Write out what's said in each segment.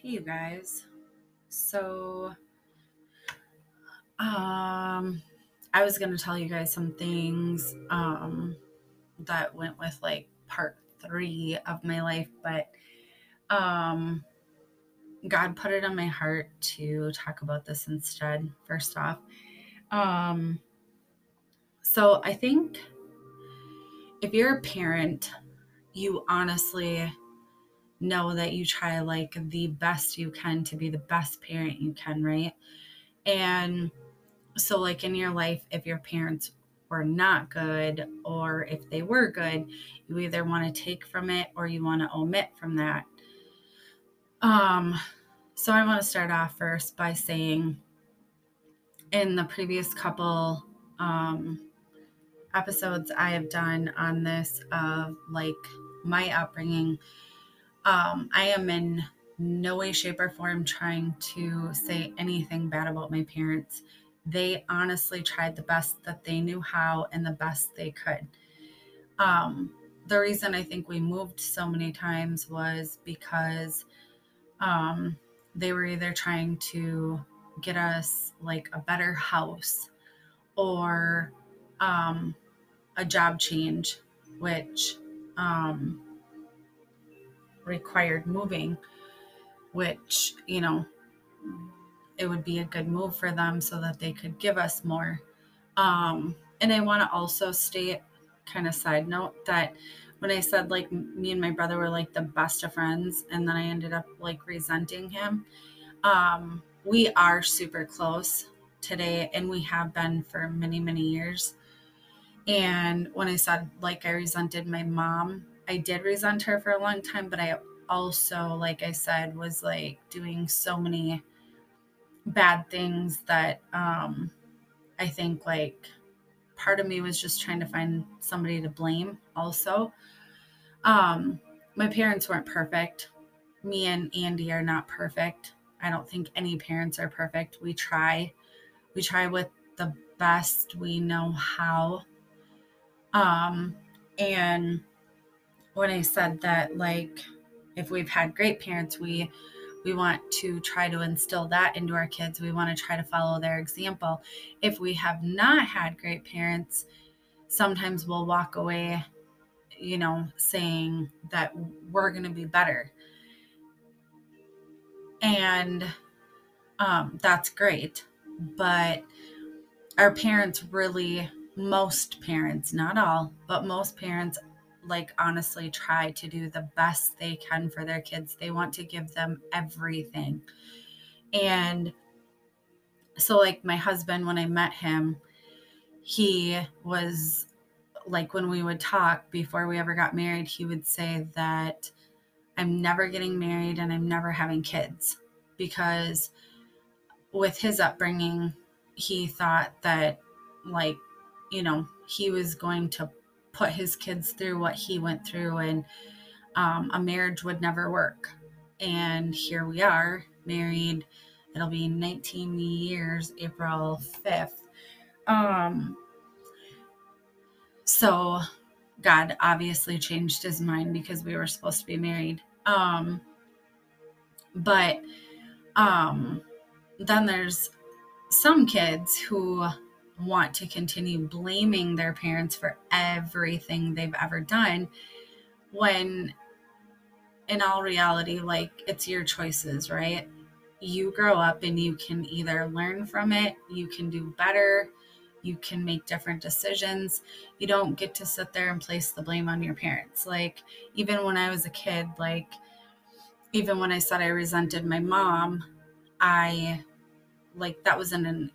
Hey, you guys. So, um, I was going to tell you guys some things um, that went with like part three of my life, but um, God put it on my heart to talk about this instead, first off. Um, so, I think if you're a parent, you honestly know that you try like the best you can to be the best parent you can, right? And so, like in your life, if your parents were not good or if they were good, you either want to take from it or you want to omit from that. Um, so I want to start off first by saying in the previous couple um, episodes I have done on this of like my upbringing, um, I am in no way, shape, or form trying to say anything bad about my parents. They honestly tried the best that they knew how and the best they could. Um, the reason I think we moved so many times was because um, they were either trying to get us like a better house or um, a job change, which um, required moving, which, you know, it would be a good move for them so that they could give us more. Um, and I want to also state, kind of side note, that when I said like me and my brother were like the best of friends, and then I ended up like resenting him, um, we are super close today, and we have been for many, many years. And when I said like I resented my mom, I did resent her for a long time, but I also, like I said, was like doing so many bad things that um, I think like part of me was just trying to find somebody to blame also. Um, my parents weren't perfect. Me and Andy are not perfect. I don't think any parents are perfect. We try. We try with the best we know how. Um, and when I said that, like, if we've had great parents, we we want to try to instill that into our kids. We want to try to follow their example. If we have not had great parents, sometimes we'll walk away, you know, saying that we're going to be better. And um, that's great. But our parents really, most parents, not all, but most parents like honestly try to do the best they can for their kids. They want to give them everything. And so like my husband when I met him, he was like when we would talk before we ever got married, he would say that I'm never getting married and I'm never having kids because with his upbringing, he thought that like, you know, he was going to put his kids through what he went through and um, a marriage would never work. And here we are, married. It'll be 19 years, April 5th. Um, so God obviously changed his mind because we were supposed to be married. Um, but um, then there's some kids who want to continue blaming their parents for everything they've ever done when in all reality like it's your choices right? You grow up and you can either learn from it you can do better you can make different decisions. You don't get to sit there and place the blame on your parents. Like even when i was a kid like even when i said i resented my mom i like that was in an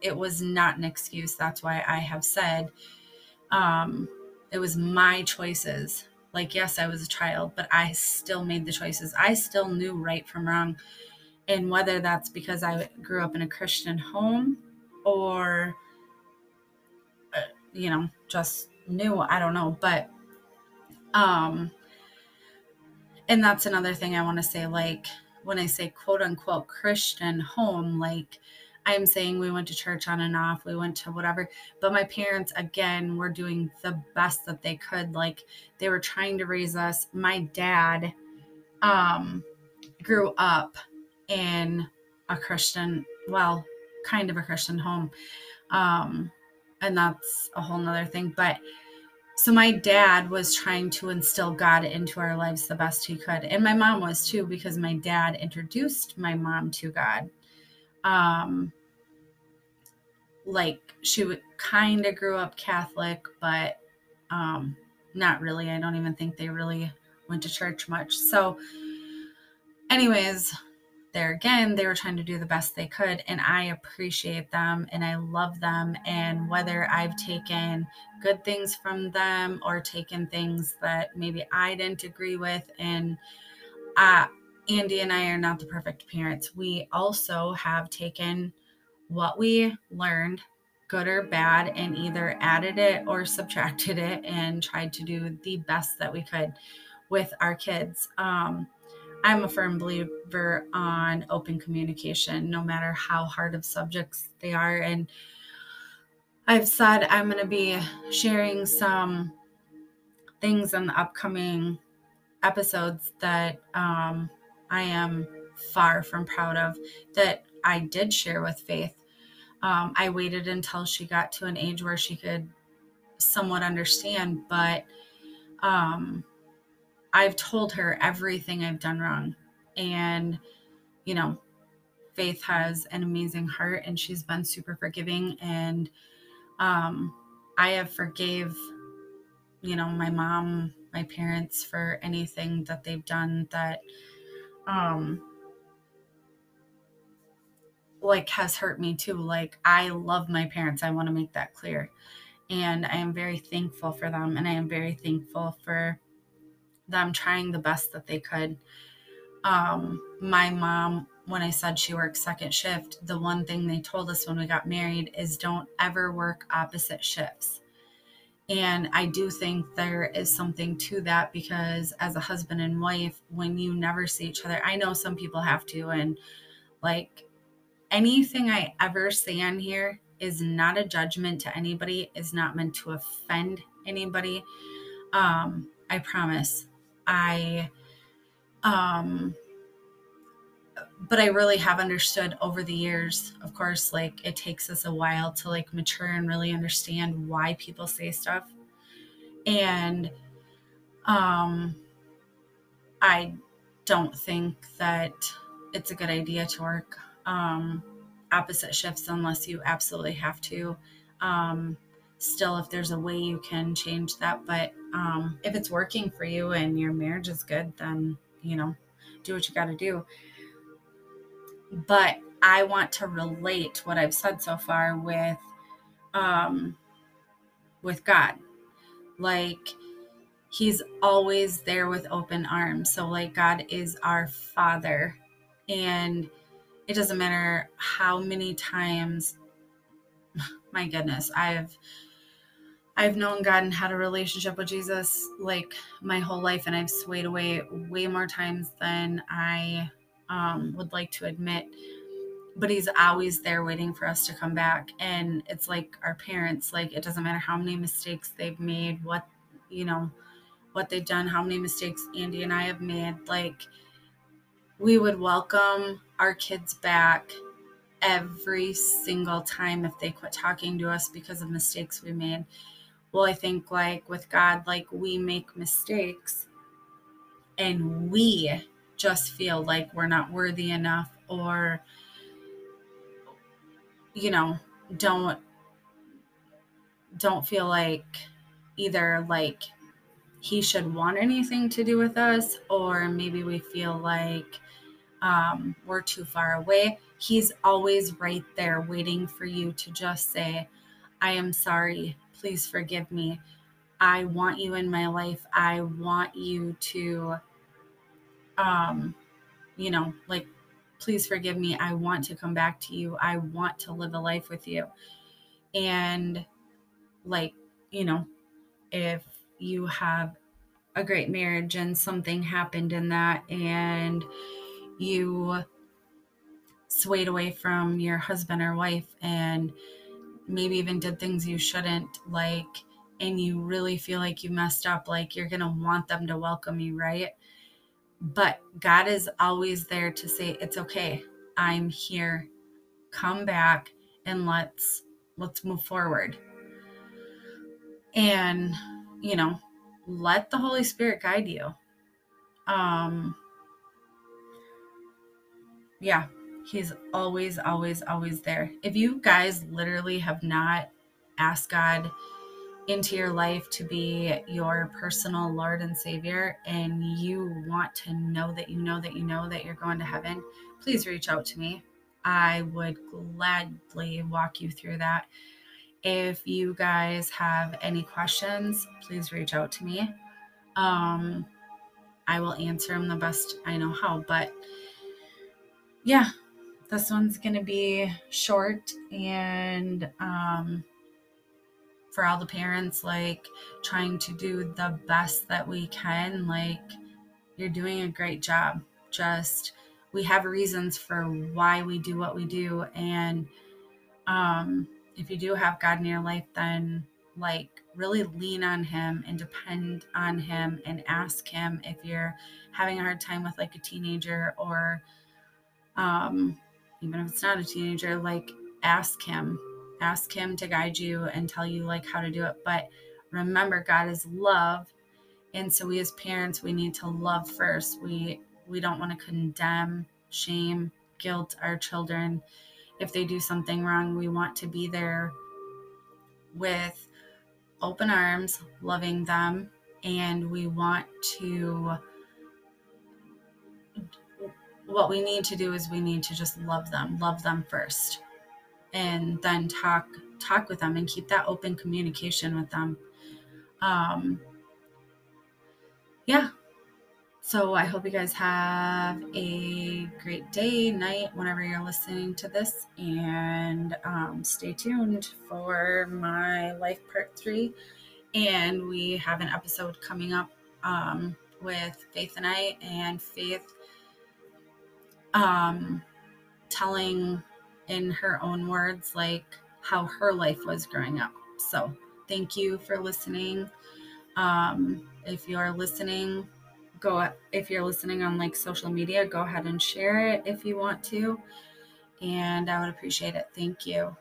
it was not an excuse. That's why I have said um, it was my choices. Like, yes, I was a child, but I still made the choices. I still knew right from wrong. And whether that's because I grew up in a Christian home or, uh, you know, just knew, I don't know. But, um, and that's another thing I want to say. Like, when I say quote unquote Christian home, like, I'm saying we went to church on and off, we went to whatever. But my parents, again, were doing the best that they could. Like they were trying to raise us. My dad, um, grew up in a Christian, well, kind of a Christian home. Um, and that's a whole nother thing. But so my dad was trying to instill God into our lives the best he could. And my mom was too, because my dad introduced my mom to God. Um, like she would kind of grew up Catholic, but um, not really. I don't even think they really went to church much. So, anyways, there again, they were trying to do the best they could. And I appreciate them and I love them. And whether I've taken good things from them or taken things that maybe I didn't agree with, and uh, Andy and I are not the perfect parents. We also have taken what we learned, good or bad, and either added it or subtracted it and tried to do the best that we could with our kids. Um, I'm a firm believer on open communication, no matter how hard of subjects they are. And I've said I'm going to be sharing some things in the upcoming episodes that um, I am far from proud of that I did share with Faith. Um, I waited until she got to an age where she could somewhat understand, but um, I've told her everything I've done wrong. And, you know, Faith has an amazing heart and she's been super forgiving. And um, I have forgave, you know, my mom, my parents for anything that they've done that um like has hurt me too. Like I love my parents. I want to make that clear. And I am very thankful for them and I am very thankful for them trying the best that they could. Um, my mom, when I said she works second shift, the one thing they told us when we got married is don't ever work opposite shifts. And I do think there is something to that because as a husband and wife, when you never see each other, I know some people have to. And like anything I ever say on here is not a judgment to anybody, is not meant to offend anybody. Um, I promise. I um but I really have understood over the years. Of course, like it takes us a while to like mature and really understand why people say stuff. And um I don't think that it's a good idea to work um opposite shifts unless you absolutely have to. Um still if there's a way you can change that but um, if it's working for you and your marriage is good then you know do what you got to do but i want to relate what i've said so far with um with god. Like he's always there with open arms. So like god is our father. And it doesn't matter how many times my goodness i've I've known God and had a relationship with Jesus like my whole life, and I've swayed away way more times than I um, would like to admit. But He's always there waiting for us to come back. And it's like our parents, like, it doesn't matter how many mistakes they've made, what, you know, what they've done, how many mistakes Andy and I have made. Like, we would welcome our kids back every single time if they quit talking to us because of mistakes we made well, I think like with God, like we make mistakes and we just feel like we're not worthy enough or, you know, don't don't feel like either like he should want anything to do with us or maybe we feel like um, we're too far away he's always right there waiting for you to just say i am sorry please forgive me. I want you in my life. I want you to, um, you know, like, please forgive me. I want to come back to you. I want to live a life with you. And, like, you know, if you have a great marriage and something happened in that and you swayed away from your husband or wife and maybe even did things you shouldn't like and you really feel like you messed up like you're going to want them to welcome you right But God is always there to say, it's okay. I'm here. Come back and let's let's move forward. And, you know, let the Holy Spirit guide you. Um yeah, he's always always always there. If you guys literally have not asked God into your life to be your personal Lord and Savior, and you want to know that you know that you know that you're going to heaven, please reach out to me. I would gladly walk you through that. If you guys have any questions, please reach out to me. Um, I will answer them the best I know how. But yeah, this one's going to be short and um, for all the parents, like trying to do the best that we can. Like, you're doing a great job. Just, we have reasons for why we do what we do. And um, if you do have God in your life, then like really lean on Him and depend on Him and ask Him if you're having a hard time with like a teenager or um, even if it's not a teenager, like ask Him ask him to guide you and tell you like how to do it. But remember god is love. And so we as parents we need to love first. We we don't want to condemn shame guilt our children. If they do something wrong we want to be there with open arms loving them and we want to what we need to do is we need to just love them love them first and then talk talk with them and keep that open communication with them. Um yeah. So i hope you guys have a great day night whenever you're listening to this. And um, stay tuned for my life part three. And we have an episode coming up um, with faith and i and faith um, telling in her own words, like how her life was growing up. So, thank you for listening. Um, if you're listening, go if you're listening on like social media, go ahead and share it if you want to. And I would appreciate it. Thank you.